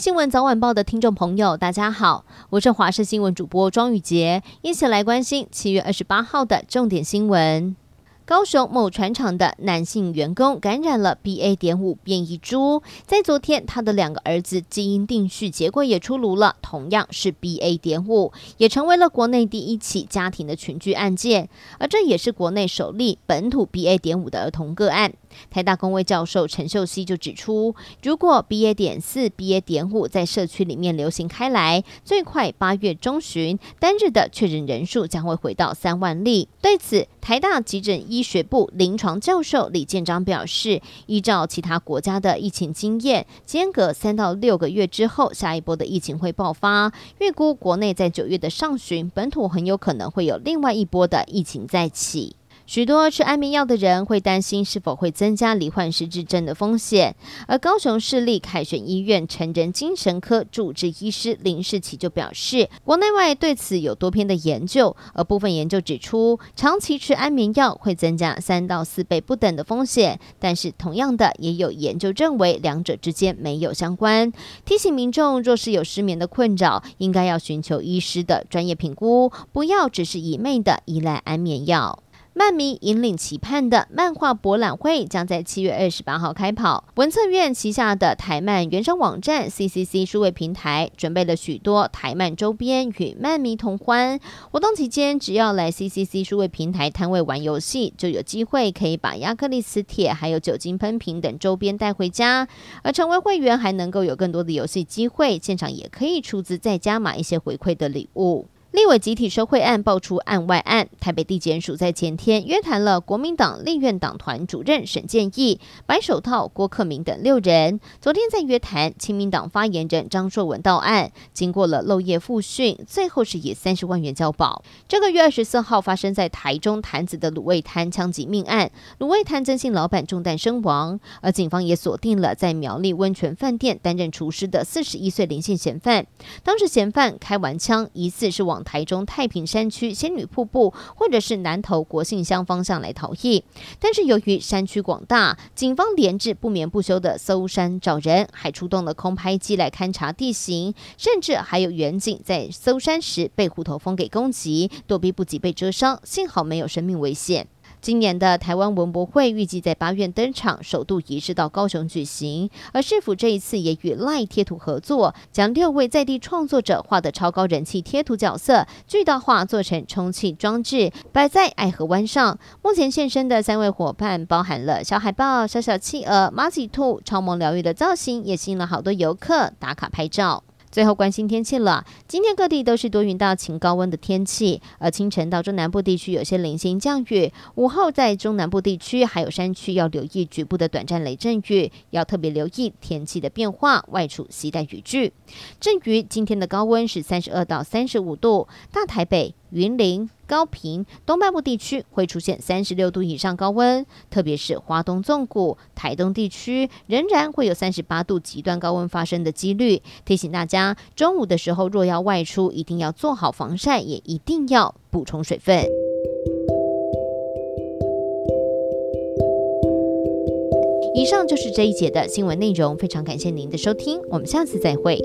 新闻早晚报的听众朋友，大家好，我是华视新闻主播庄宇洁，一起来关心七月二十八号的重点新闻。高雄某船厂的男性员工感染了 BA. 点五变异株，在昨天，他的两个儿子基因定序结果也出炉了，同样是 BA. 点五，也成为了国内第一起家庭的群聚案件，而这也是国内首例本土 BA. 点五的儿童个案。台大公卫教授陈秀熙就指出，如果 BA. 点四、BA. 点五在社区里面流行开来，最快八月中旬单日的确诊人数将会回到三万例。对此，台大急诊医学部临床教授李建章表示，依照其他国家的疫情经验，间隔三到六个月之后，下一波的疫情会爆发。预估国内在九月的上旬，本土很有可能会有另外一波的疫情再起。许多吃安眠药的人会担心是否会增加罹患失智症的风险，而高雄市立凯旋医院成人精神科主治医师林世奇就表示，国内外对此有多篇的研究，而部分研究指出，长期吃安眠药会增加三到四倍不等的风险，但是同样的也有研究认为两者之间没有相关，提醒民众若是有失眠的困扰，应该要寻求医师的专业评估，不要只是一昧的依赖安眠药。漫迷引领期盼的漫画博览会将在七月二十八号开跑。文策院旗下的台漫原生网站 CCC 数位平台准备了许多台漫周边与漫迷同欢。活动期间，只要来 CCC 数位平台摊位玩游戏，就有机会可以把亚克力磁铁、还有酒精喷瓶等周边带回家。而成为会员，还能够有更多的游戏机会，现场也可以出资再加码一些回馈的礼物。立委集体受贿案爆出案外案，台北地检署在前天约谈了国民党立院党团主任沈建义、白手套郭克明等六人。昨天在约谈亲民党发言人张硕文到案，经过了漏夜复讯，最后是以三十万元交保。这个月二十四号发生在台中潭子的卤味摊枪击命案，卤味摊曾姓老板中弹身亡，而警方也锁定了在苗栗温泉饭店担任厨师的四十一岁林姓嫌犯。当时嫌犯开完枪，疑似是往台中太平山区仙女瀑布，或者是南投国姓乡方向来逃逸，但是由于山区广大，警方连日不眠不休的搜山找人，还出动了空拍机来勘察地形，甚至还有远景在搜山时被虎头蜂给攻击，躲避不及被蛰伤，幸好没有生命危险。今年的台湾文博会预计在八月登场，首度移师到高雄举行。而市府这一次也与赖贴图合作，将六位在地创作者画的超高人气贴图角色巨大化，做成充气装置，摆在爱河湾上。目前现身的三位伙伴，包含了小海豹、小小企鹅、马吉兔，超萌疗愈的造型，也吸引了好多游客打卡拍照。最后关心天气了，今天各地都是多云到晴高温的天气，而清晨到中南部地区有些零星降雨，午后在中南部地区还有山区要留意局部的短暂雷阵雨，要特别留意天气的变化，外出携带雨具。阵雨今天的高温是三十二到三十五度，大台北。云林、高屏、东半部地区会出现三十六度以上高温，特别是花东纵谷、台东地区仍然会有三十八度极端高温发生的几率。提醒大家，中午的时候若要外出，一定要做好防晒，也一定要补充水分。以上就是这一节的新闻内容，非常感谢您的收听，我们下次再会。